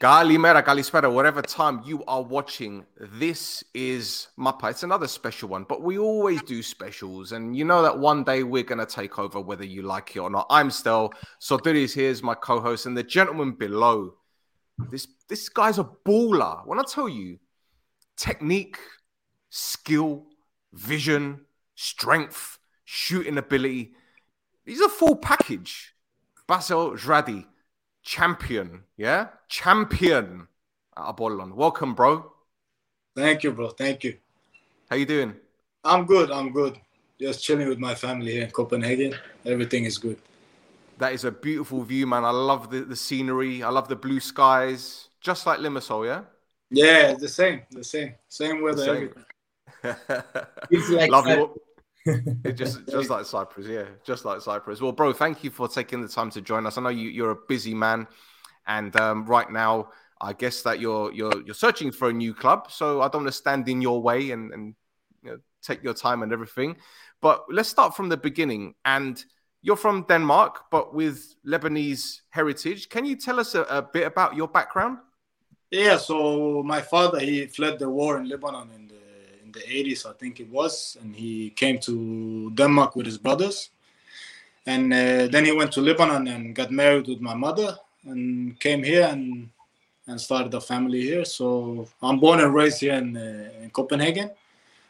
Kalimera, Kalispera, whatever time you are watching, this is Mappa. It's another special one, but we always do specials. And you know that one day we're going to take over whether you like it or not. I'm Stel. Sotiris here is my co host, and the gentleman below. This, this guy's a baller. When I tell you, technique, skill, vision, strength, shooting ability, he's a full package. Bassel Jradi champion, yeah? Champion ah, ah, at Apollon. Welcome, bro. Thank you, bro. Thank you. How you doing? I'm good. I'm good. Just chilling with my family here in Copenhagen. Everything is good. That is a beautiful view, man. I love the, the scenery. I love the blue skies. Just like Limassol, yeah? Yeah, the same. The same. Same weather. Same. like Lovely it just just like Cyprus, yeah, just like Cyprus. Well, bro, thank you for taking the time to join us. I know you, you're a busy man, and um, right now, I guess that you're you're you're searching for a new club. So I don't want to stand in your way and and you know, take your time and everything. But let's start from the beginning. And you're from Denmark, but with Lebanese heritage. Can you tell us a, a bit about your background? Yeah, so my father he fled the war in Lebanon in the the 80s, I think it was, and he came to Denmark with his brothers. And uh, then he went to Lebanon and got married with my mother and came here and and started a family here. So I'm born and raised here in, uh, in Copenhagen,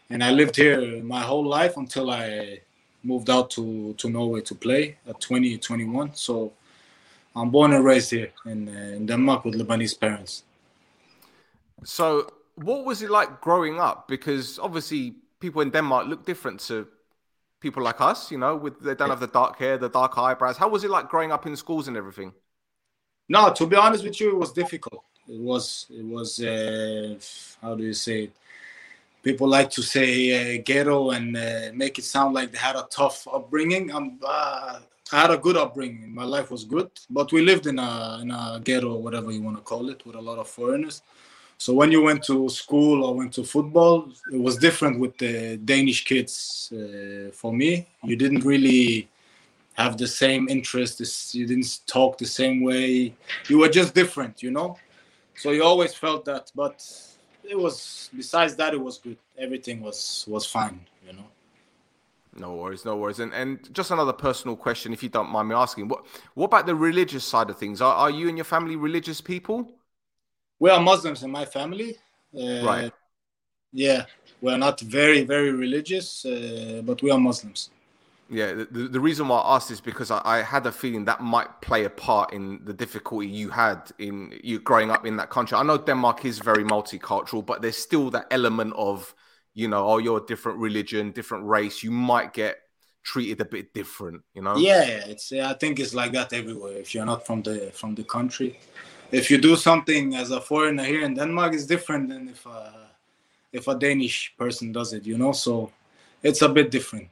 and I lived here my whole life until I moved out to, to Norway to play at 20, 21. So I'm born and raised here in, uh, in Denmark with Lebanese parents. So what was it like growing up? Because obviously, people in Denmark look different to people like us. You know, with they don't have the dark hair, the dark eyebrows. How was it like growing up in schools and everything? No, to be honest with you, it was difficult. It was. It was. Uh, how do you say it? People like to say uh, ghetto and uh, make it sound like they had a tough upbringing. Um, uh, I had a good upbringing. My life was good, but we lived in a in a ghetto, whatever you want to call it, with a lot of foreigners. So when you went to school or went to football, it was different with the Danish kids. Uh, for me, you didn't really have the same interests. You didn't talk the same way. You were just different, you know. So you always felt that, but it was. Besides that, it was good. Everything was was fine, you know. No worries, no worries. And and just another personal question, if you don't mind me asking, what what about the religious side of things? Are are you and your family religious people? We are Muslims in my family. Uh, right. Yeah, we're not very very religious, uh, but we are Muslims. Yeah, the, the reason why I asked is because I, I, had a feeling that might play a part in the difficulty you had in you growing up in that country. I know Denmark is very multicultural, but there's still that element of, you know, oh, you're a different religion, different race. You might get treated a bit different, you know? Yeah, it's. I think it's like that everywhere. If you're not from the from the country, if you do something as a foreigner here in Denmark, it's different than if a, if a Danish person does it, you know. So it's a bit different.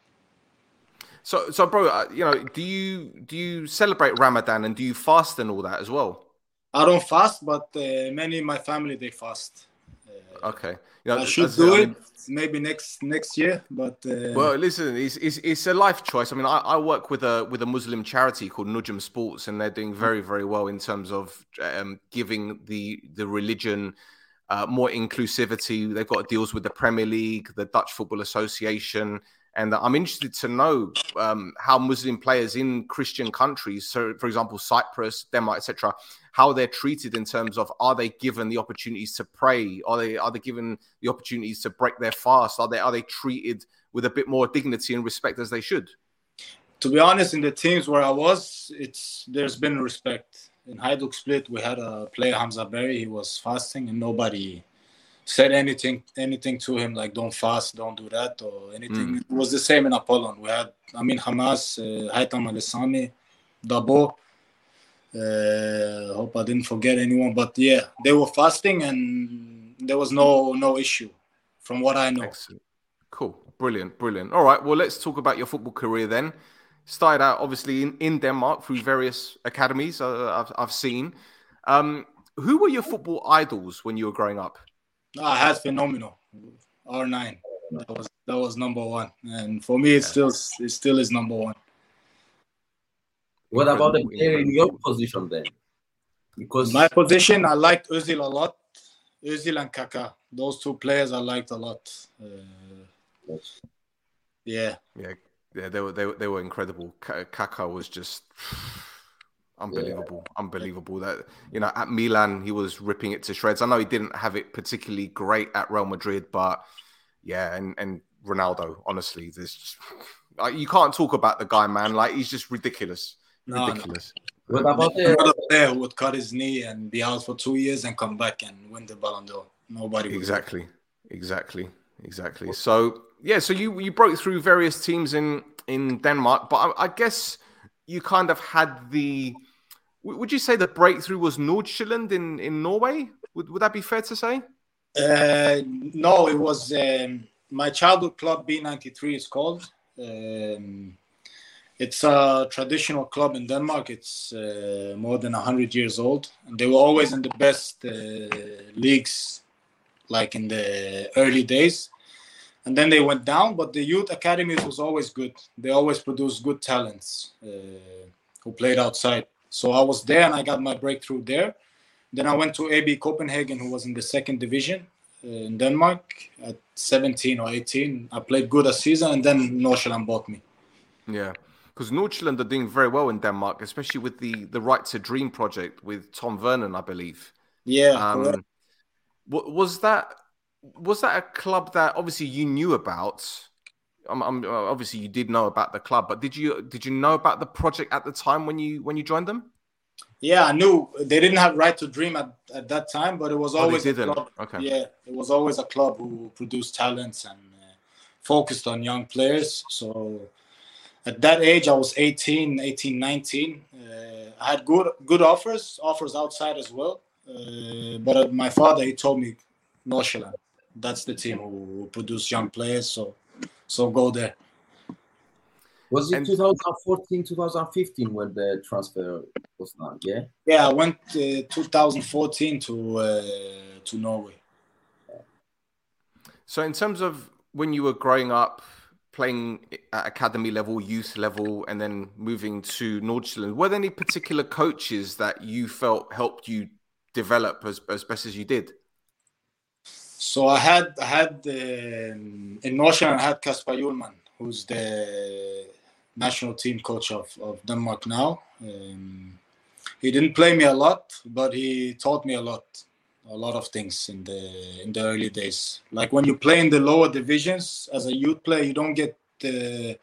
So, so, bro, uh, you know, do you do you celebrate Ramadan and do you fast and all that as well? I don't fast, but uh, many in my family they fast. Uh, okay, you know, I should do I mean, it maybe next next year. But uh... well, listen, it's, it's, it's a life choice. I mean, I, I work with a with a Muslim charity called Nujum Sports, and they're doing very very well in terms of um, giving the the religion. Uh, more inclusivity. They've got deals with the Premier League, the Dutch Football Association, and I'm interested to know um, how Muslim players in Christian countries, so for example, Cyprus, Denmark, etc., how they're treated in terms of are they given the opportunities to pray? Are they are they given the opportunities to break their fast? Are they are they treated with a bit more dignity and respect as they should? To be honest, in the teams where I was, it's there's been respect. In Hajduk Split, we had a player Hamza Barry. He was fasting, and nobody said anything anything to him like don't fast, don't do that or anything. Mm. It was the same in Apollon. We had I mean Hamas, uh, Haitam Al Dabo. Uh, hope I didn't forget anyone, but yeah, they were fasting and there was no no issue, from what I know. Excellent. Cool, brilliant, brilliant. All right, well, let's talk about your football career then. Started out obviously in, in Denmark through various academies uh, I've, I've seen. Um, who were your football idols when you were growing up? No, I had phenomenal. R9. That was that was number one, and for me, it still it still is number one. What about the player in your position then? Because my position, I liked Özil a lot. Özil and Kaká, those two players I liked a lot. Uh, yeah, yeah, yeah. They were they were, they were incredible. Kaká was just unbelievable, yeah. unbelievable. That you know at Milan he was ripping it to shreds. I know he didn't have it particularly great at Real Madrid, but yeah, and and Ronaldo, honestly, there's like, you can't talk about the guy, man. Like he's just ridiculous, no, ridiculous. No. What about the player who would cut his knee and be out for two years and come back and win the Ballon d'Or? Nobody. Exactly, exactly, exactly. So yeah, so you you broke through various teams in in Denmark, but I, I guess you kind of had the. Would you say the breakthrough was Nordsjælland in in Norway? Would would that be fair to say? Uh, no, it was um, my childhood club B93 is called. Um, it's a traditional club in Denmark. It's uh, more than 100 years old. And they were always in the best uh, leagues, like in the early days. And then they went down, but the youth academies was always good. They always produced good talents uh, who played outside. So I was there and I got my breakthrough there. Then I went to AB Copenhagen, who was in the second division uh, in Denmark at 17 or 18. I played good a season and then Nordsjælland bought me. Yeah because Nordsjælland are doing very well in Denmark, especially with the the Right to Dream project with Tom Vernon, I believe. Yeah. Um, was that was that a club that obviously you knew about? I'm, I'm, obviously you did know about the club, but did you did you know about the project at the time when you when you joined them? Yeah, I knew they didn't have Right to Dream at, at that time, but it was oh, always oh, a club. Okay. Yeah, it was always a club who produced talents and uh, focused on young players. So at that age i was 18 18 19 uh, i had good good offers offers outside as well. Uh, but uh, my father he told me Nordsjælland that's the team who produce young players so so go there. Was it 2014 2015 when the transfer was done yeah? Yeah i went uh, 2014 to uh, to norway. So in terms of when you were growing up playing at academy level, youth level, and then moving to Nordsjælland, were there any particular coaches that you felt helped you develop as, as best as you did? So I had I had um, in Nordsjælland I had Kasper Hjulmand, who's the national team coach of, of Denmark now. Um, he didn't play me a lot, but he taught me a lot a lot of things in the in the early days. Like when you play in the lower divisions as a youth player, you don't get the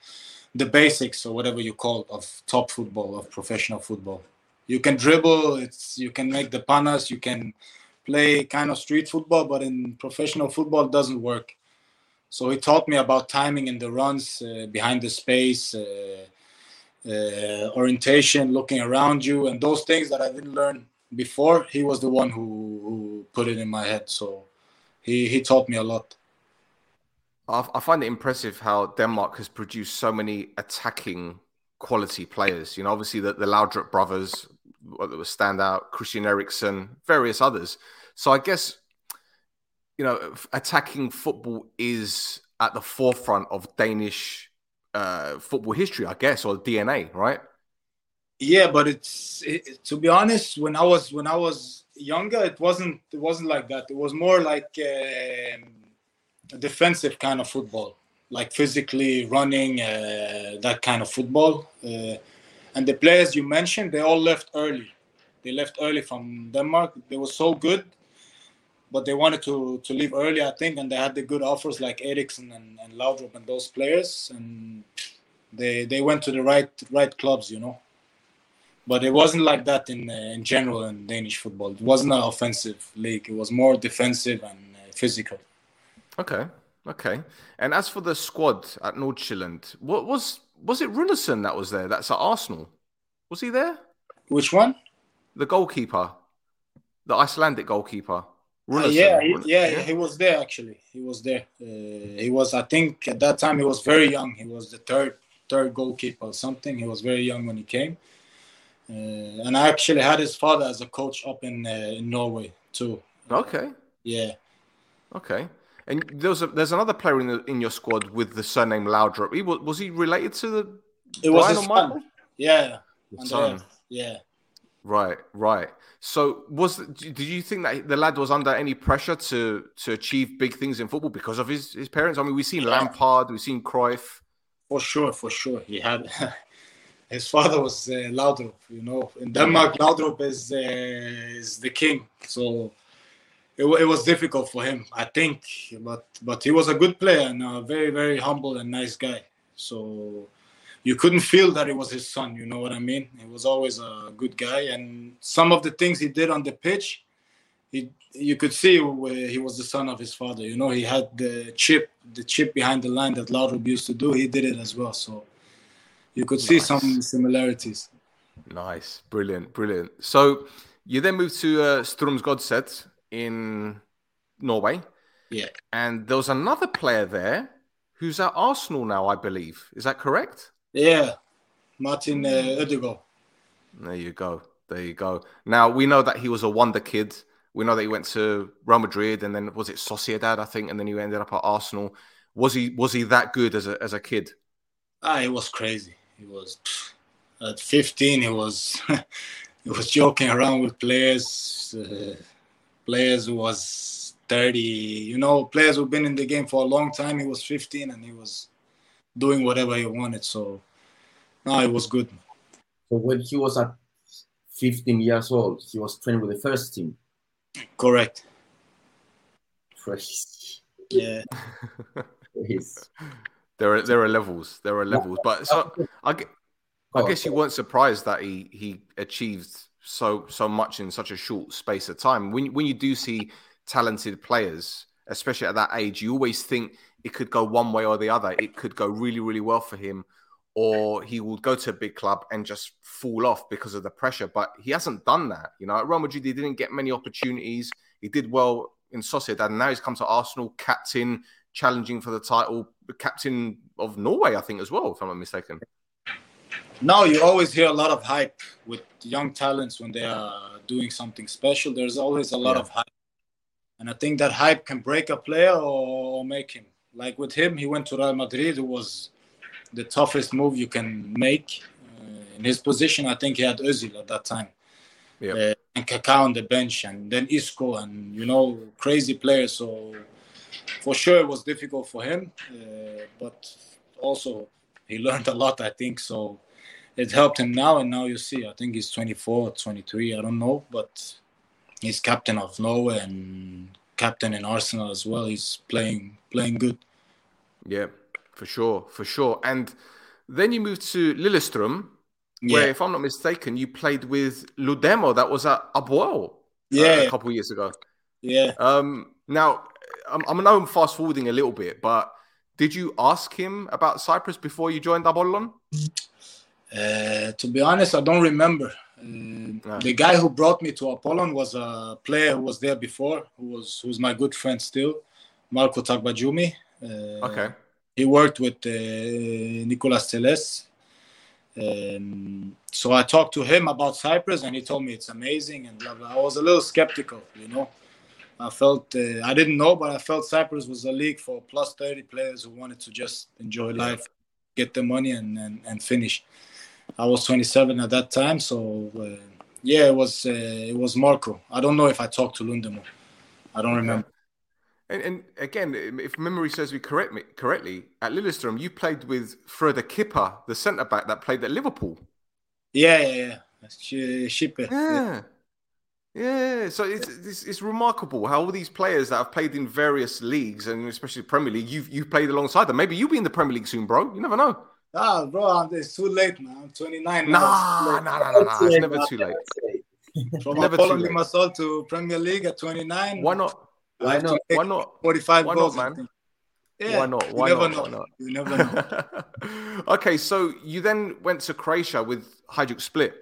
the basics or whatever you call it of top football of professional football. You can dribble, it's you can make the pannas, you can play kind of street football, but in professional football, it doesn't work. So he taught me about timing in the runs, uh, behind the space, uh, uh, orientation, looking around you, and those things that I didn't learn before he was the one who, who put it in my head so he he taught me a lot. I, find it impressive how denmark has produced so many attacking quality players. You know obviously the, the laudrup brothers that was standout christian eriksen various others. So i guess you know attacking football is at the forefront of danish uh, football history i guess or dna right yeah but it's it, to be honest when i was when i was younger it wasn't it wasn't like that. It was more like uh, a defensive kind of football like physically running uh, that kind of football uh, and the players you mentioned they all left early. They left early from denmark. They were so good but they wanted to to leave early i think and they had the good offers like eriksen and, and laudrup and those players and they they went to the right right clubs you know but it wasn't like that in uh, in general in Danish football. It wasn't an offensive league. It was more defensive and uh, physical. Okay, okay. And as for the squad at Nordsjælland, what was was it Runarsson that was there? That's at Arsenal. Was he there? Which one? The goalkeeper, the Icelandic goalkeeper. Uh, yeah, he, yeah, yeah, he was there actually. He was there. Uh, he was, I think, at that time he was very young. He was the third third goalkeeper or something. He was very young when he came. Uh, and I actually had his father as a coach up in uh, in Norway too. Okay. Yeah. Okay. And there's a, there's another player in the, in your squad with the surname Laudrup. He was, was he related to the? It was his son. Yeah. son. Yeah. Right, right. So, was did you think that the lad was under any pressure to to achieve big things in football because of his his parents? I mean, we've seen Lampard, we've seen Cruyff. For sure, for sure, he had. his father was uh, Laudrup, you know. In Denmark, Laudrup is uh, is the king, so it, it was difficult for him, I think. But but he was a good player and a very very humble and nice guy. So you couldn't feel that it was his son. You know what I mean? He was always a good guy, and some of the things he did on the pitch, he you could see he was the son of his father. You know, he had the chip, the chip behind the line that Laudrup used to do. He did it as well. So you could see nice. some similarities. Nice, brilliant, brilliant. So you then moved to uh, Strømsgodset in Norway. Yeah, and there was another player there who's at Arsenal now, I believe. Is that correct? Yeah, Martin uh, Ødegaard. There you go. There you go. Now we know that he was a wonder kid. We know that he went to Real Madrid and then was it Sociedad, I think, and then he ended up at Arsenal. Was he was he that good as a as a kid? Ah, it was crazy. He was at 15. He was he was joking around with players, uh, players who was 30. You know, players who've been in the game for a long time. He was 15 and he was doing whatever he wanted. So no, it was good. So when he was at 15 years old, he was training with the first team. Correct. Fresh. Yeah. There are there are levels. There are levels, but so I, I guess you weren't surprised that he he achieved so so much in such a short space of time. When when you do see talented players, especially at that age, you always think it could go one way or the other. It could go really, really well for him, or he will go to a big club and just fall off because of the pressure. But he hasn't done that. You know, at Real Madrid, he didn't get many opportunities. He did well in Sociedad, and now he's come to Arsenal, captain, challenging for the title, captain of Norway, I think, as well, if I'm not mistaken. No, you always hear a lot of hype with young talents when they are doing something special. There's always a lot yeah. of hype. And I think that hype can break a player or make him. Like with him, he went to Real Madrid, who was the toughest move you can make. Uh, in his position, I think he had Özil at that time. Yeah. Uh, and Kaká on the bench, and then Isco, and you know, crazy players. So for sure, it was difficult for him, uh, but also he learned a lot. I think so. It helped him now, and now you see. I think he's 24, 23. I don't know, but he's captain of Norway and captain in Arsenal as well. He's playing playing good. Yeah, for sure, for sure. And then you moved to Lillestrøm, where, yeah. if I'm not mistaken, you played with Lundemo. That was at APOEL. Yeah, uh, a couple years ago. Yeah. Um. Now, I'm, I know I'm fast forwarding a little bit, but did you ask him about Cyprus before you joined Apollon? Uh, to be honest, I don't remember. Uh, The guy who brought me to Apollon was a player who was there before, who was who's my good friend still, Marco Tagbajumi. Uh, okay. He worked with uh, Nicolas Tseles. Um, so I talked to him about Cyprus, and he told me it's amazing and blah blah. I was a little skeptical, you know. I felt uh, I didn't know, but I felt Cyprus was a league for plus thirty players who wanted to just enjoy life, get the money, and and, and finish. I was 27 at that time, so uh, yeah, it was uh, it was Marco. I don't know if I talked to Lundemo. I don't remember. And, and, again, if memory serves me correct me, correctly, at Lillestrøm, you played with Frode Kippe, the centre back that played at Liverpool. Yeah, yeah, yeah. Kippe. Yeah. Yeah, so it's, it's, it's remarkable how all these players that have played in various leagues and especially Premier League, you've you've played alongside them. Maybe you'll be in the Premier League soon, bro. You never know. Ah, bro, it's too late, man. I'm 29 now. Nah, nah, nah, nah, nah. It's never too late. From never Apollo Limassol to Premier League at 29. Why not? Why not? Why not? 45 Why goals, not, man? Yeah, Why not? Why you never not? know. Why not? You never know. okay, so you then went to Croatia with Hajduk Split.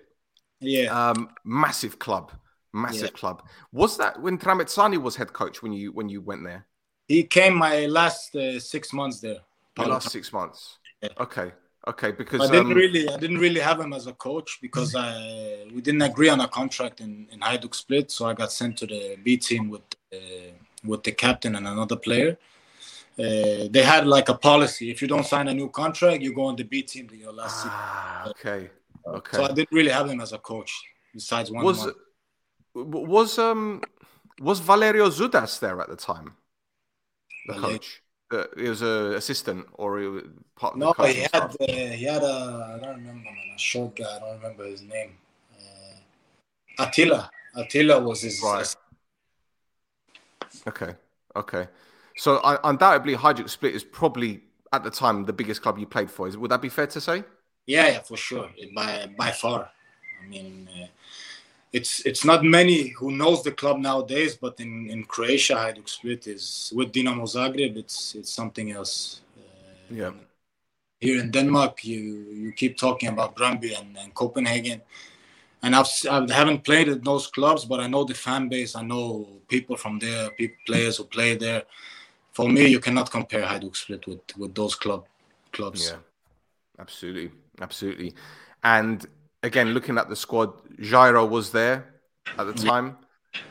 Yeah. Um, massive club, massive yeah. club. Was that when Tramezzani was head coach when you when you went there? He came my last uh, six months there. Your last six months. Yeah. Okay. Okay, because I didn't um, really, I didn't really have him as a coach because I we didn't agree on a contract in in Hajduk Split, so I got sent to the B team with uh, with the captain and another player. Uh, they had like a policy: if you don't sign a new contract, you go on the B team to your last ah, season. Okay, okay. So I didn't really have him as a coach. besides one Was month. Was um was Valerio Zudas there at the time? The Valerio- coach. Uh, he was an assistant or he was part of No, he had uh, he had a I don't remember man, a short guy. I don't remember his name. Uh, Attila. Attila was his. Right. Okay, okay. So uh, undoubtedly, Hajduk Split is probably at the time the biggest club you played for. Is would that be fair to say? Yeah, yeah, for sure. By by far. I mean, uh, it's it's not many who knows the club nowadays, but in, in Croatia, Hajduk Split is with Dinamo Zagreb. It's it's something else. Uh, Yeah. Here in Denmark, you you keep talking about Brøndby and, and Copenhagen, and I've I haven't played at those clubs, but I know the fan base. I know people from there, people, players who play there. For me, you cannot compare Hajduk Split with with those club clubs. Yeah, absolutely, absolutely. And again, looking at the squad, Jairo was there at the time,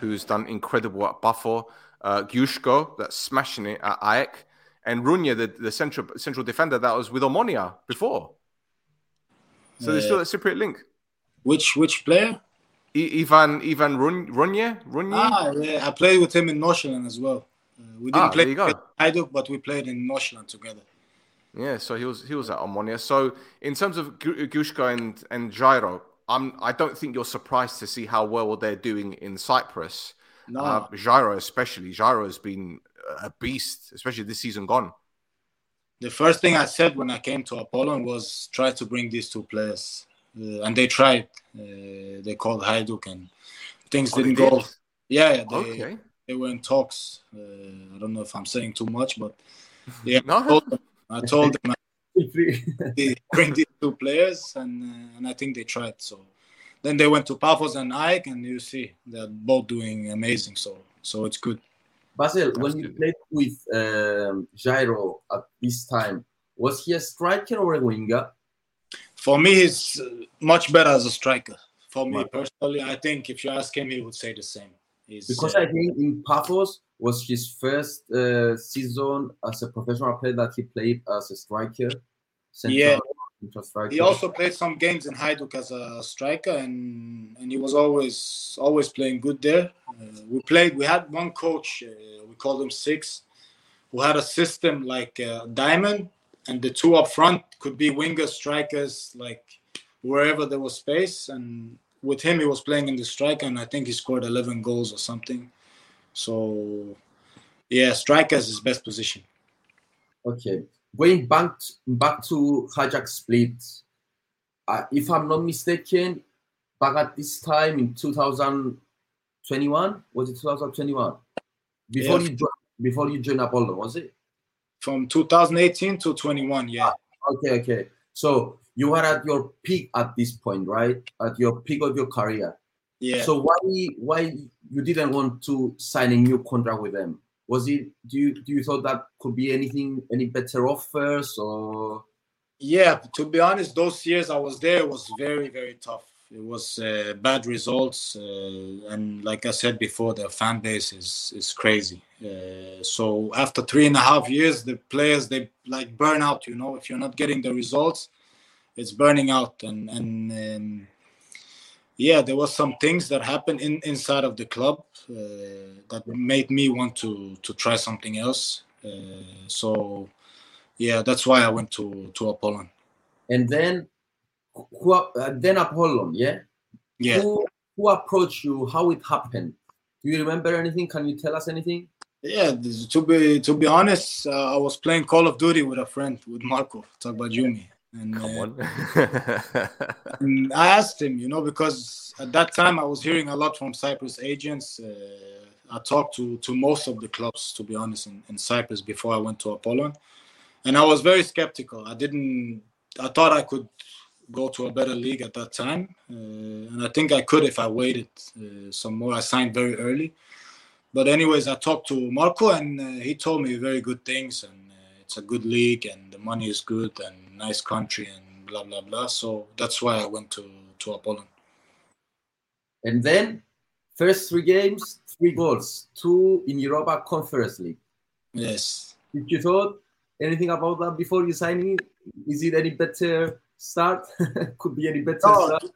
who's done incredible at Buffalo. Uh, Gyurcsó, that's smashing it at Ajax, and Runje, the, the central central defender that was with Omonia before. So there's still a Cypriot link. Which which player? I- Ivan Ivan Run, Runje Runje. Ah, yeah, I played with him in Northland as well. Uh, we didn't Ah, play there you go. with Hajduk, but we played in Northland together. Yeah, so he was he was at Omonia. So in terms of Gyurcsó and and Jairo, I'm I don't think you're surprised to see how well they're doing in Cyprus. No, Uh, Jairo especially. Jairo has been a beast, especially this season gone. the first thing I said when I came to Apollon was try to bring these two players, uh, and they tried. Uh, they called Hajduk, and things Oh, didn't go. did? Yeah, yeah, they, Okay. they were in talks. Uh, I don't know if I'm saying too much, but yeah, No. Told them, I told them they bring these two players, and uh, and I think they tried. So then they went to Paphos and Ike, and you see they're both doing amazing. So so it's good. Bassel, when you Absolutely. played with um, Jairo at this time, was he a striker or a winger? For me, he's uh, much better as a striker. For me Right. personally, I think if you ask him, he would say the same. He's, Because I think in Paphos was his first uh, season as a professional player that he played as a striker. central- Yeah. central striker. he also played some games in Hajduk as a striker, and and he was always always playing good there. Uh, we played. We had one coach. Uh, we called him Six, who had a system like uh, diamond, and the two up front could be wingers, strikers, like wherever there was space. And with him, he was playing in the striker, and I think he scored 11 goals or something. So, yeah, striker is his best position. Okay, going back back to Hajduk Split. Uh, if I'm not mistaken, back at this time in 2021, was it 2021? Before Yeah. you joined, before you joined Apollo, was it? From 2018 to 21, yeah. Okay, okay. So you were at your peak at this point, right? At your peak of your career. Yeah. So why why you didn't want to sign a new contract with them? Was it do you do you thought that could be anything any better offers or Yeah, to be honest, those years I was there was very, very tough. It was uh, bad results, uh, and like I said before, the fan base is is crazy. Uh, so after three and a half years, the players they like burn out. You know, if you're not getting the results, it's burning out. And and um, yeah, there was some things that happened in inside of the club uh, that made me want to to try something else. Uh, so yeah, that's why I went to to Apollon. and then who uh, then Apollon, yeah? Yeah, Who who approached you? How it happened? Do you remember anything? Can you tell us anything? yeah. To be to be honest, uh, I was playing Call of Duty with a friend, with Marco Tagbajumi, and, Come uh, on. I asked him, you know, because at that time I was hearing a lot from Cyprus agents. Uh, I talked to to most of the clubs, to be honest, in, in Cyprus before I went to Apollon, and I was very skeptical. I didn't. I thought I could go to a better league at that time, uh, and I think I could if I waited uh, some more. I signed very early, but anyways, I talked to Marco, and uh, he told me very good things, and it's a good league, and the money is good, and nice country, and blah blah blah. So that's why I went to to Apollon. And then first three games, three goals, two in Europa Conference League. Yes. Did you thought anything about that before you signing? Is it any better start? Could be any better No, start? to,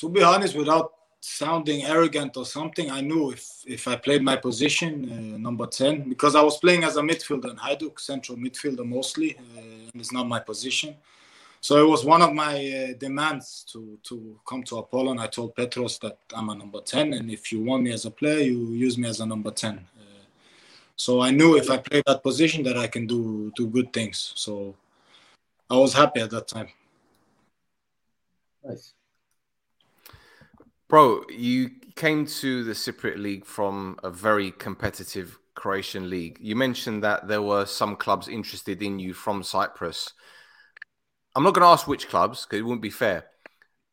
to be honest, without sounding arrogant or something, I knew if if I played my position, uh, number ten, because I was playing as a midfielder in Hajduk, central midfielder mostly, uh, and it's not my position. So it was one of my uh, demands to to come to Apollon. I told Petros that I'm a number ten, and if you want me as a player, you use me as a number ten. Uh, so I knew if I play that position that I can do do good things. So I was happy at that time. Nice. Bro, you came to the Cypriot League from a very competitive Croatian league. You mentioned that there were some clubs interested in you from Cyprus. I'm not going to ask which clubs because it wouldn't be fair.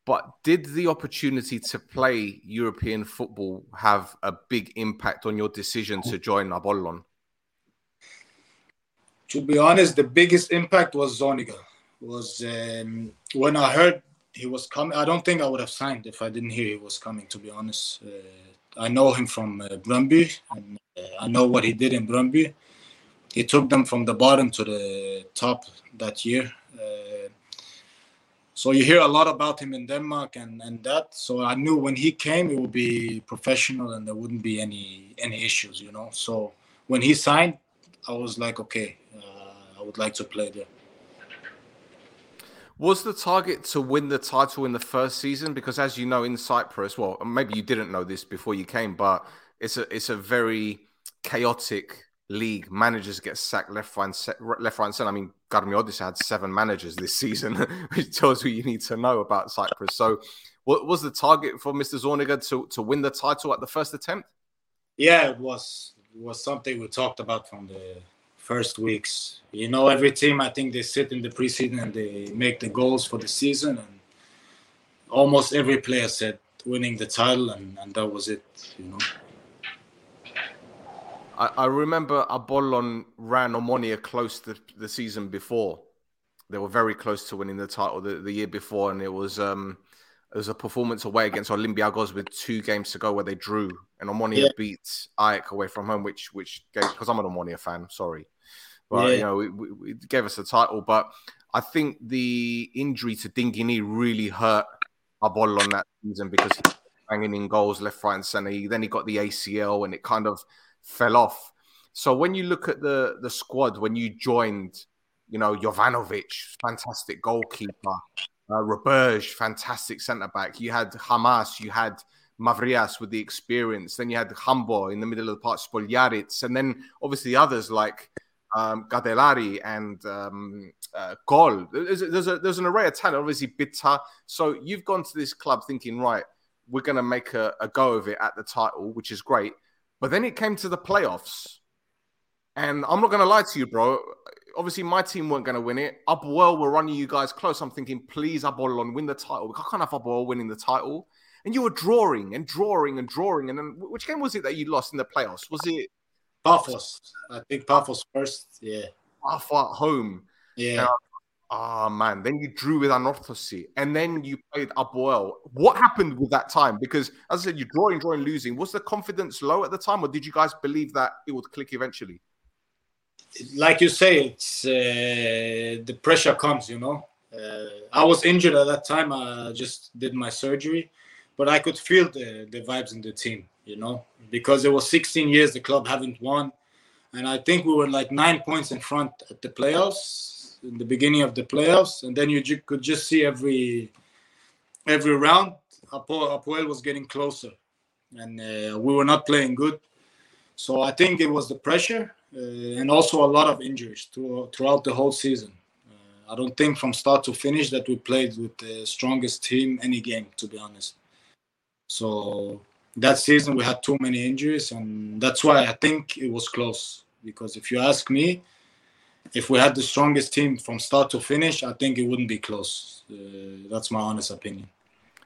But did the opportunity to play European football have a big impact on your decision to join Apollon? To be honest, the biggest impact was Zorniger. Was um, when I heard he was coming. I don't think I would have signed if I didn't hear he was coming. To be honest, uh, I know him from uh, Brøndby, and uh, I know what he did in Brøndby. He took them from the bottom to the top that year. Uh, so you hear a lot about him in Denmark and, and that. So I knew when he came, it would be professional and there wouldn't be any any issues, you know. So when he signed, I was like, okay, uh, I would like to play there. Was the target to win the title in the first season? Because as you know, in Cyprus, well, maybe you didn't know this before you came, but it's a it's a very chaotic league. Managers get sacked left, right, left, right, and center. I mean, Karmiotissa had seven managers this season, which tells you you need to know about Cyprus. So, what was the target for Mr. Zorniger to to win the title at the first attempt? Yeah, it was it was something we talked about from the first weeks. You know, every team I think they sit in the preseason and they make the goals for the season, and almost every player said winning the title, and, and that was it. You know. I, I remember Apollon ran Omonia close to the season before. They were very close to winning the title the, the year before, and it was um it was a performance away against Olympiacos with two games to go where they drew, and Omonia yeah. beat AEK away from home, which which gave because I'm an Omonia fan, sorry, but yeah. you know it, it, gave us a title. But I think the injury to Dingini really hurt Apollon that season because he was banging in goals left, right, and centre. Then he got the ACL, and it kind of fell off. So when you look at the the squad when you joined, you know Jovanovic, fantastic goalkeeper, uh, Roberge, fantastic centre back. You had Hamas, you had Mavrias with the experience. Then you had Hambo in the middle of the park, Spoljaric, and then obviously others like um, Gadelari and um, uh, Gol. There's, there's, a, there's an array of talent, obviously Bitta. So you've gone to this club thinking, right, we're going to make a, a go of it at the title, which is great. But then it came to the playoffs. And I'm not going to lie to you, bro. Obviously, my team weren't going to win it. APOEL were running you guys close. I'm thinking, please, Apollon, win the title. I can't have APOEL winning the title. And you were drawing and drawing and drawing. And then, which game was it that you lost in the playoffs? Was it Paphos? I think Paphos first. Yeah. Paphos at home. Yeah. Ah, oh, man. Then you drew with Anorthosis and then you played APOEL. What happened with that time? Because, as I said, you're drawing, drawing, losing. Was the confidence low at the time, or did you guys believe that it would click eventually? Like you say, it's uh, the pressure comes, you know. Uh, I was injured at that time. I just did my surgery, but I could feel the, the vibes in the team, you know, because it was 16 years the club haven't won. And I think we were like nine points in front at the playoffs in the beginning of the playoffs, and then you ju- could just see every every round Apoel was getting closer, and uh, we were not playing good. So I think it was the pressure uh, and also a lot of injuries through, throughout the whole season. Uh, I don't think from start to finish that we played with the strongest team any game, to be honest. So that season we had too many injuries, and that's why I think it was close. Because if you ask me, if we had the strongest team from start to finish, I think it wouldn't be close. Uh, that's my honest opinion.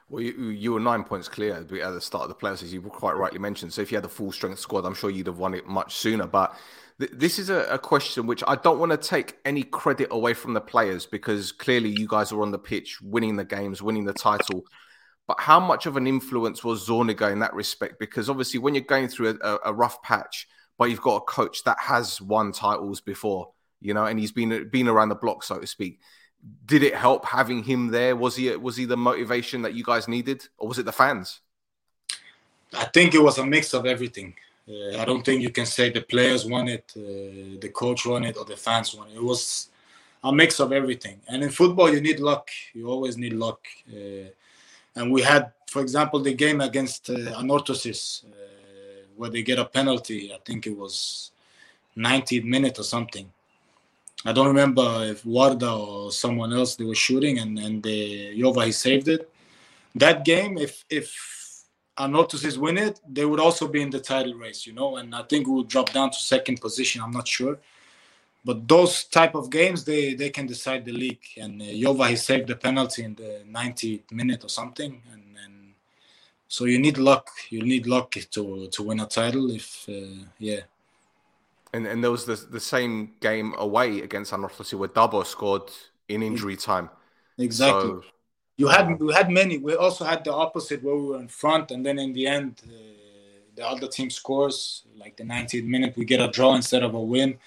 Well, you, you, were nine points clear at the start of the playoffs, as you quite rightly mentioned. So if you had a full strength squad, I'm sure you'd have won it much sooner. But th- this is a, a, question which I don't want to take any credit away from the players because clearly you guys were on the pitch, winning the games, winning the title. But how much of an influence was Zorniger in that respect? Because obviously, when you're going through a, a rough patch, but you've got a coach that has won titles before, you know, and he's been been around the block, so to speak. Did it help having him there? Was he was he the motivation that you guys needed, or was it the fans? I think it was a mix of everything. Uh, I don't think you can say the players won it, uh, the coach won it, or the fans won it. It was a mix of everything. And in football, you need luck. You always need luck. Uh, and we had, for example, the game against uh, Anorthosis, uh, where they get a penalty. I think it was 90th minute or something. I don't remember if Warda or someone else they were shooting, and and the Jova he saved it. That game, if if Anorthosis win it, they would also be in the title race, you know. And I think we would drop down to second position. I'm not sure but those type of games they they can decide the league. And uh, Jova he saved the penalty in the 90th minute or something. And, and so you need luck. You need luck to to win a title if uh, yeah. And and there was the the same game away against Anorthosis where Dabo scored in injury time. Exactly. So, you had we had many. We also had the opposite where we were in front and then in the end uh, the other team scores. Like the 90th minute we get a draw instead of a win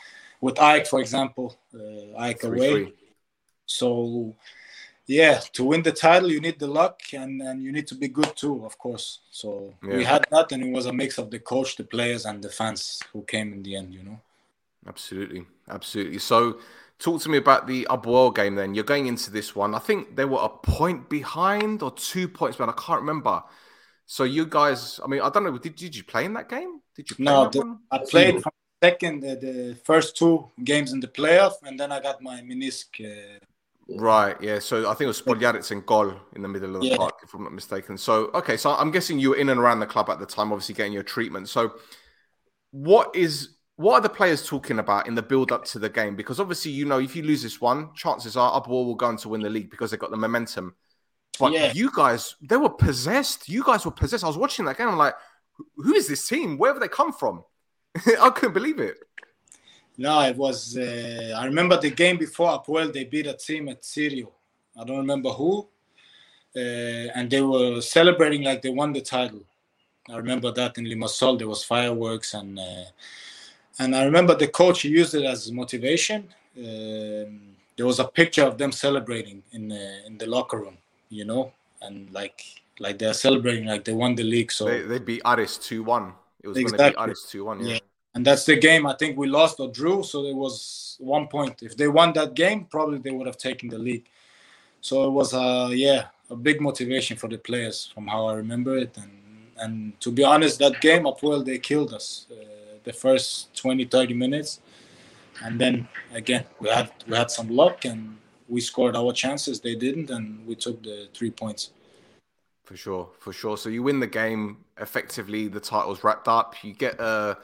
with Ike, for example, uh, AEK away. So, yeah, to win the title, you need the luck and, and you need to be good too, of course. So yeah. we had that, and it was a mix of the coach, the players, and the fans who came in the end. You know. Absolutely, absolutely. So, talk to me about the APOEL game. Then you're going into this one. I think they were a point behind or two points behind. I can't remember. So you guys, I mean, I don't know. Did, did you play in that game? Did you? Play no, the, I played from second, uh, the first two games in the playoff, and then I got my menisc. Uh, right, yeah. So I think it was Spoljaric and Gol in the middle of the yeah. park, if I'm not mistaken. So okay, so I'm guessing you were in and around the club at the time, obviously getting your treatment. So what is what are the players talking about in the build up to the game? Because obviously, you know, if you lose this one, chances are APOEL will go on to win the league because they've got the momentum. But yeah. you guys, they were possessed. You guys were possessed. I was watching that game. I'm like, who is this team? Where have they come from? I couldn't believe it. No, it was. Uh, I remember the game before APOEL. They beat a team at Sirio. I don't remember who, uh, and they were celebrating like they won the title. I remember that in Limassol there was fireworks and uh, and I remember the coach used it as motivation. Um, there was a picture of them celebrating in the, in the locker room, you know, and like like they're celebrating like they won the league. So they, they beat Aris two one. It was exactly. when they beat Aris 2 1. Yeah. yeah. And that's the game. I think we lost or drew. So it was one point. If they won that game, probably they would have taken the league. So it was, uh, yeah, a big motivation for the players from how I remember it. And and to be honest, that game, APOEL, they killed us uh, the first 20, 30 minutes. And then again, we had we had some luck and we scored our chances. They didn't, and we took the three points. For sure, for sure. So you win the game effectively. The title's wrapped up. You get uh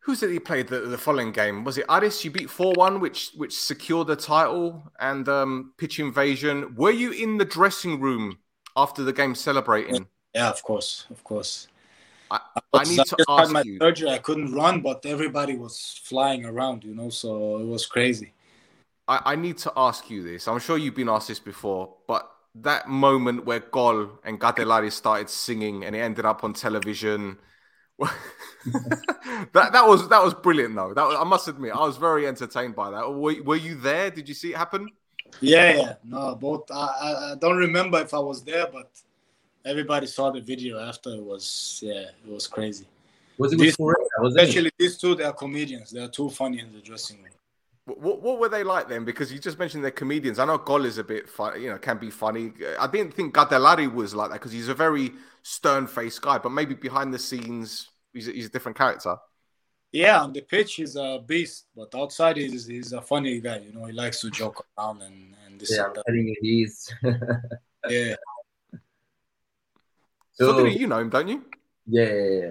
who's it you played the, the following game? Was it Aris? You beat 4-1, which which secured the title and um pitch invasion. Were you in the dressing room after the game celebrating? Yeah, of course, of course. I, I, need to ask my you. Surgery. I couldn't run, but everybody was flying around, you know, so it was crazy. I, I need to ask you this. I'm sure you've been asked this before, but that moment where Gol and Gatelari started singing and it ended up on television. that that was that was brilliant though. That was, I must admit, I was very entertained by that. Were, were you there? Did you see it happen? Yeah, yeah. No, both. I, I don't remember if I was there, but everybody saw the video after. It was yeah, it was crazy. Was it these, especially these two? They are comedians. They are too funny in the dressing room. What, what were they like then? Because you just mentioned they're comedians. I know Gol is a bit fun, you know, can be funny. Uh, I didn't think Gatelari was like that because he's a very stern faced guy, but maybe behind the scenes, he's a, he's a different character. Yeah, on the pitch he's a beast, but outside he's he's a funny guy. You know, he likes to joke around and and this. Yeah, and I'm he is. yeah. So, so you know him, don't you? Yeah. yeah, yeah.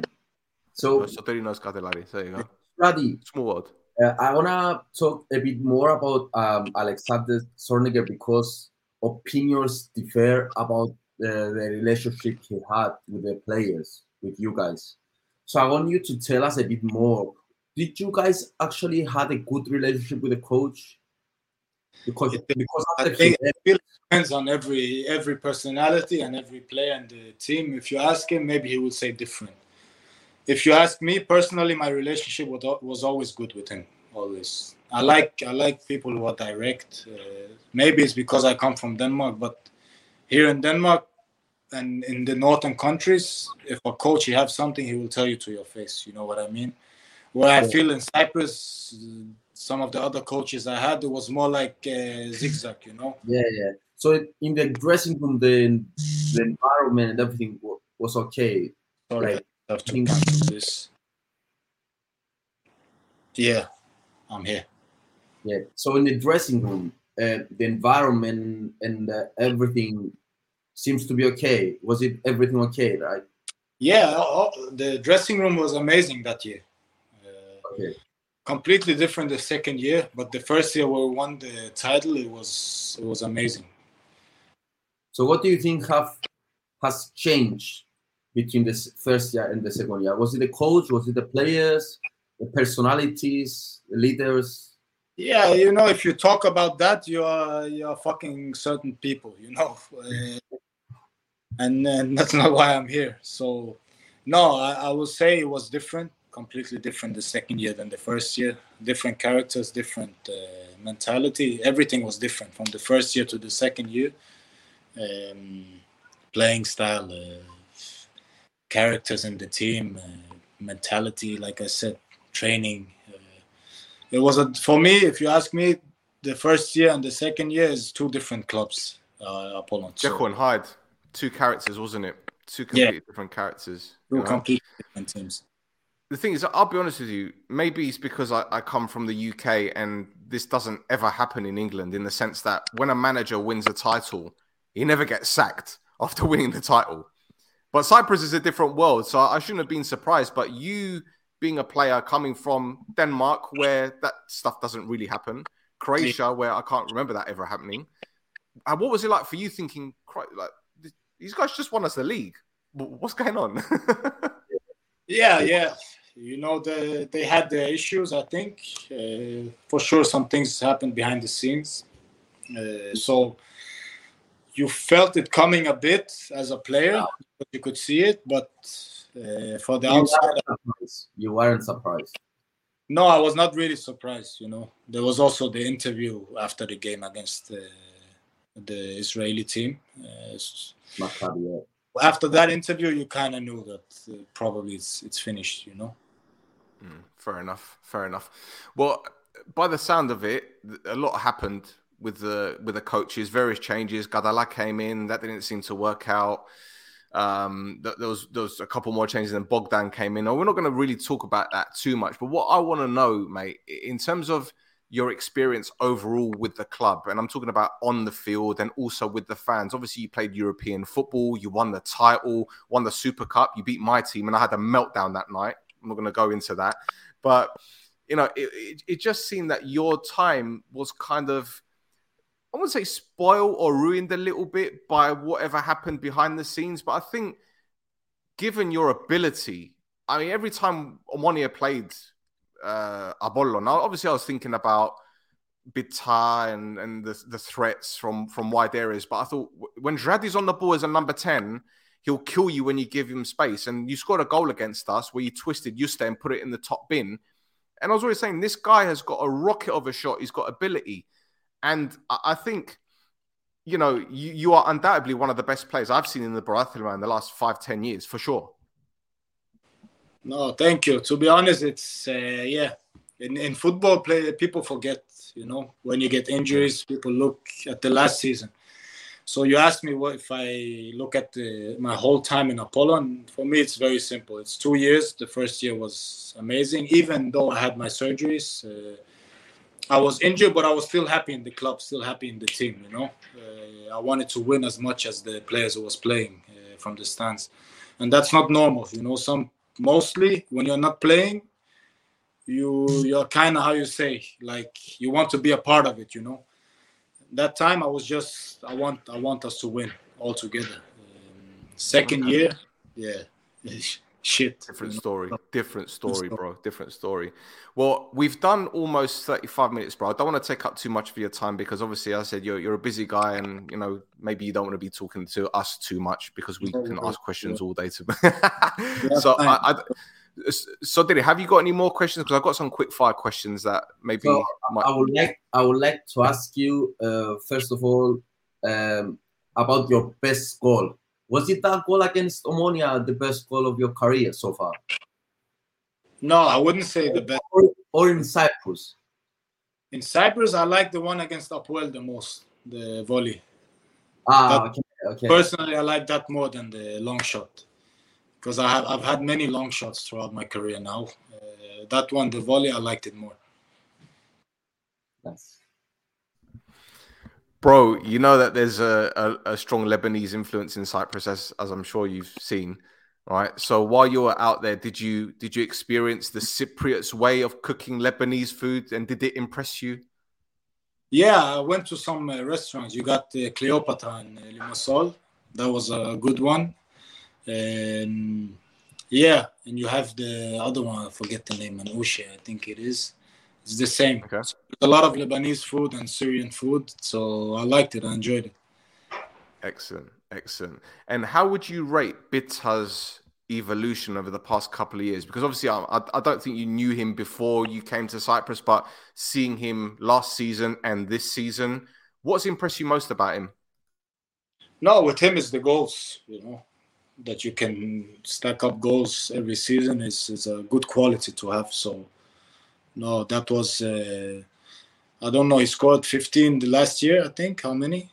So, so knows Gatelari. There you go. Radi, small world. Uh, I want to talk a bit more about um, Alexander Zorniger because opinions differ about the, the relationship he had with the players, with you guys. So I want you to tell us a bit more. Did you guys actually had a good relationship with the coach? Because, because I think it depends on every every personality and every player and the team. If you ask him, maybe he will say different if you ask me personally, my relationship was, was always good with him. Always. I like I like people who are direct. Uh, maybe it's because I come from Denmark, but here in Denmark, and in the northern countries, if a coach he have something, he will tell you to your face. You know what I mean? Where I feel in Cyprus, some of the other coaches I had, it was more like uh, zigzag. You know? Yeah, yeah. So in the dressing room, the the environment and everything was okay. Sorry, like, I have to cancel this. Yeah, I'm here. Yeah. So in the dressing room, uh, the environment and uh, everything seems to be okay. Was it everything okay, right? Yeah, all, the dressing room was amazing that year. Uh, okay. Completely different the second year, but the first year we won the title, it was it was amazing. So, what do you think have has changed between the first year and the second year? Was it the coach? Was it the players? The personalities, the leaders? Yeah, you know, if you talk about that, you are you are fucking certain people, you know, and, and that's not why I'm here. So, no, I, I will say it was different, completely different the second year than the first year. Different characters, different uh, mentality. Everything was different from the first year to the second year. Um, playing style, uh, characters in the team, uh, mentality, like I said, training it was a for me. If you ask me, the first year and the second year is two different clubs. Uh, Apollon. Jekyll so. and Hyde, two characters, wasn't it? Two completely yeah. different characters. Two completely different teams. The thing is, I'll be honest with you. Maybe it's because I, I come from the UK and this doesn't ever happen in England in the sense that when a manager wins a title, he never gets sacked after winning the title. But Cyprus is a different world, so I shouldn't have been surprised. But you being a player coming from Denmark, where that stuff doesn't really happen, Croatia, where I can't remember that ever happening. And what was it like for you thinking, like, these guys just won us the league? What's going on? yeah, yeah. You know, the, they had their issues, I think. Uh, for sure, some things happened behind the scenes. Uh, so you felt it coming a bit as a player, but you could see it. But uh, for the you outside, weren't you weren't surprised. No, I was not really surprised. You know, there was also the interview after the game against uh, the Israeli team. Uh, after that interview, you kind of knew that uh, probably it's it's finished. You know. Mm, fair enough. Fair enough. Well, by the sound of it, a lot happened with the with the coaches. Various changes. Gadala came in. That didn't seem to work out. Um, th- there was there was a couple more changes, and Bogdan came in. we're not going to really talk about that too much. But what I want to know, mate, in terms of your experience overall with the club, and I'm talking about on the field and also with the fans. Obviously, you played European football, you won the title, won the Super Cup, you beat my team, and I had a meltdown that night. I'm not going to go into that, but you know, it, it, it just seemed that your time was kind of I wouldn't say spoiled or ruined a little bit by whatever happened behind the scenes, but I think given your ability, I mean, every time Omonia played uh, Apollon, now obviously I was thinking about Bitar and, and the, the threats from, from wide areas, but I thought when Jradi's on the ball as a number 10, he'll kill you when you give him space. And you scored a goal against us where you twisted Yuste and put it in the top bin. And I was always saying, this guy has got a rocket of a shot. He's got ability. And I think, you know, you, you are undoubtedly one of the best players I've seen in the Baratheon in the last five, ten years, for sure. No, thank you. To be honest, it's, uh, yeah, in, in football, play people forget, you know, when you get injuries, people look at the last season. So you asked me what if I look at the, my whole time in Apollon. For me, it's very simple. It's two years. The first year was amazing, even though I had my surgeries. Uh, I was injured, but I was still happy in the club, still happy in the team. You know, uh, I wanted to win as much as the players who was playing uh, from the stands, and that's not normal. You know, some mostly when you're not playing, you you're kind of how you say like you want to be a part of it. You know, that time I was just I want I want us to win all together. Um, second year, yeah. shit. Different story. Different story, bro. Different story. Well, we've done almost 35 minutes, bro. I don't want to take up too much of your time because obviously I said you're you're a busy guy and you know maybe you don't want to be talking to us too much because we can ask questions all day to so I, I so did it have you got any more questions because i've got some quick fire questions that maybe so might... i would like i would like to ask you uh, first of all um, about your best goal Was it that goal against Omonia the best goal of your career so far? No, I wouldn't say the best. Or, or in Cyprus? In Cyprus, I like the one against Apoel the most, the volley. Ah, okay, okay. Personally, I like that more than the long shot because I have I've had many long shots throughout my career now. Uh, that one, the volley, I liked it more. Yes. Bro, you know that there's a, a, a, strong Lebanese influence in Cyprus, as, as I'm sure you've seen, right? So while you were out there, did you did you experience the Cypriots way of cooking Lebanese food, and did it impress you? Yeah, I went to some uh, restaurants. You got uh, Cleopatra in uh, Limassol. That was a good one. Um, yeah, and you have the other one. I forget the name. Manouche, I think it is. It's the same. Okay. So a lot of Lebanese food and Syrian food, so I liked it. I enjoyed it. Excellent, excellent. And how would you rate Bitar's evolution over the past couple of years? Because obviously, I, I don't think you knew him before you came to Cyprus, but seeing him last season and this season, what's impressed you most about him? No, with him is the goals. You know that you can stack up goals every season is is a good quality to have. So no, that was uh, I don't know. He scored 15 the last year, I think. How many?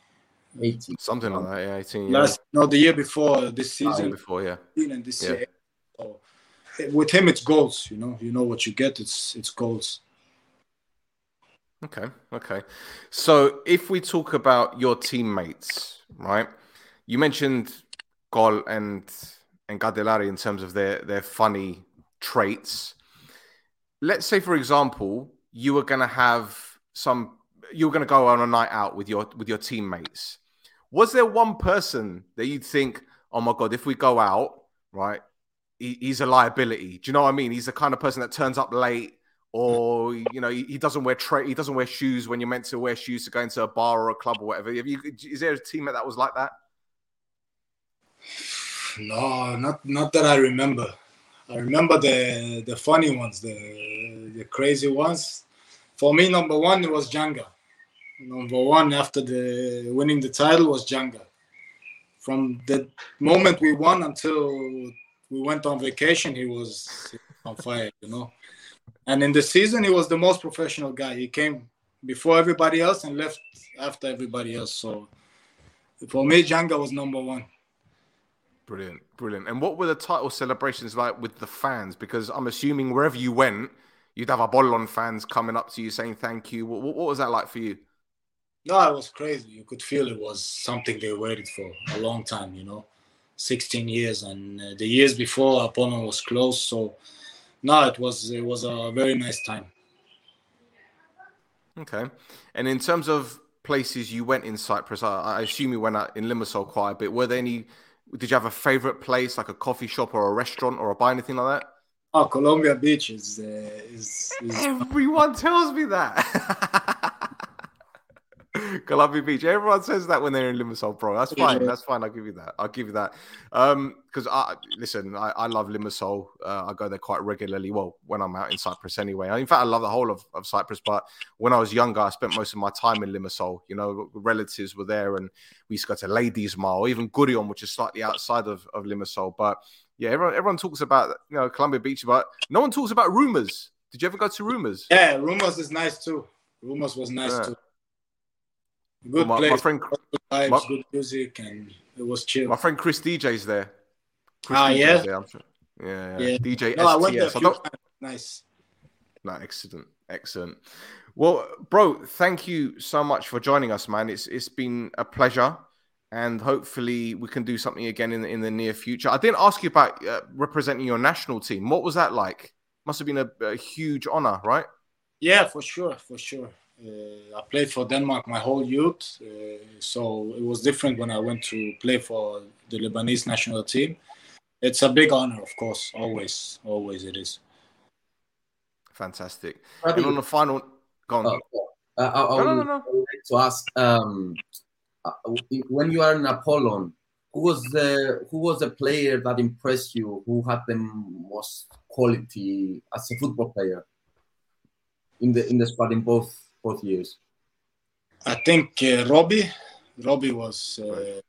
18. Something like that. Yeah, 18. Yeah. Last no, the year before this Ah, season. before, yeah. And this Yeah. year. So, with him, it's goals. You know, you know what you get. It's it's goals. Okay, okay. So if we talk about your teammates, right? You mentioned Gol and and Gadelari in terms of their their funny traits. Let's say, for example, you were going to have some. You were going to go on a night out with your with your teammates. Was there one person that you'd think, oh my god, if we go out, right, he, he's a liability? Do you know what I mean? He's the kind of person that turns up late, or you know, he, he doesn't wear tra- he doesn't wear shoes when you're meant to wear shoes to go into a bar or a club or whatever. You, is there a teammate that was like that? No, not not that I remember. I remember the the funny ones, the the crazy ones. For me, number one it was Janga. Number one after the winning the title was Janga. From the moment we won until we went on vacation, he was on fire, you know. And in the season, he was the most professional guy. He came before everybody else and left after everybody else. So for me, Janga was number one. Brilliant, brilliant. And what were the title celebrations like with the fans? Because I'm assuming wherever you went, you'd have a Apollon fans coming up to you saying thank you. What, what, what was that like for you? No, it was crazy. You could feel it was something they waited for a long time, you know, 16 years. And uh, the years before, Apollon was closed. So, no, it was it was a very nice time. Okay. And in terms of places you went in Cyprus, I, I assume you went out in Limassol quite a bit. Were there any? Did you have a favorite place, like a coffee shop or a restaurant or a bar, anything like that? Oh, Columbia Beach is uh, is, is Everyone tells me that. Columbia Beach. Everyone says that when they're in Limassol, bro. That's fine. Yeah. That's fine. I'll give you that. I'll give you that. Um, because I listen, I, I love Limassol. Uh, I go there quite regularly. Well, when I'm out in Cyprus anyway. In fact, I love the whole of, of Cyprus. But when I was younger, I spent most of my time in Limassol. You know, relatives were there, and we used to go to Ladies Mile, or even Kourion, which is slightly outside of, of Limassol. But yeah, everyone everyone talks about you know Columbia Beach, but no one talks about rumors. Did you ever go to rumors? yeah. Rumors is nice too. Rumors was nice Yeah. too. Good my, place, my friend good vibes, my- good music, and it was chill. My friend Chris DJ's there. Chris Ah, DJ's yeah? there, I'm sure. Yeah, yeah. DJ no, I went there a STS. Few. Nice. No, excellent, excellent. Well, bro, thank you so much for joining us, man. It's it's been a pleasure, and hopefully we can do something again in the, in the near future. I didn't ask you about uh, representing your national team. What was that like? Must have been a, a huge honor, right? Yeah, for sure, for sure. Uh, I played for Denmark my whole youth, uh, so it was different when I went to play for the Lebanese national team. It's a big honor, of course, always, always it is. Fantastic. Rabi, And on the final, go on. uh, I, I, I No, no, would no, no. like to ask um, uh, when you are in Apollon, who was the who was the player that impressed you? Who had the most quality as a football player in the in the squad in both both years? I think uh, Robbie, Robbie was uh,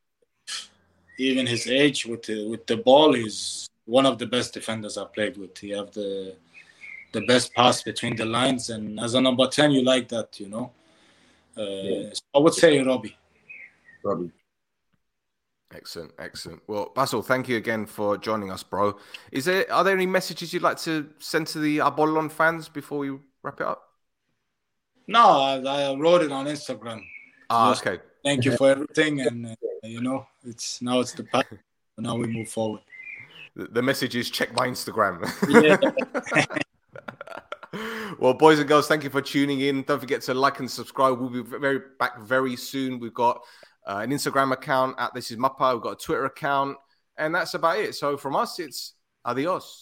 even his age with the, with the ball, is one of the best defenders I've played with. He have the the best pass between the lines, and as a number ten, you like that, you know. Uh, yeah. so I would say Robbie. Robbie. Excellent, excellent. Well, Bassel, thank you again for joining us, bro. Is there are there any messages you'd like to send to the Apollon fans before we wrap it up? No, I, I wrote it on Instagram. Ah, Just okay. Thank you for everything, and uh, you know, it's now it's the past. now we move forward. The, the message is check my Instagram. well, boys and girls, thank you for tuning in. Don't forget to like and subscribe. We'll be very back very soon. We've got uh, an Instagram account at This Is Mappa. We've got a Twitter account, and that's about it. So from us, it's adios.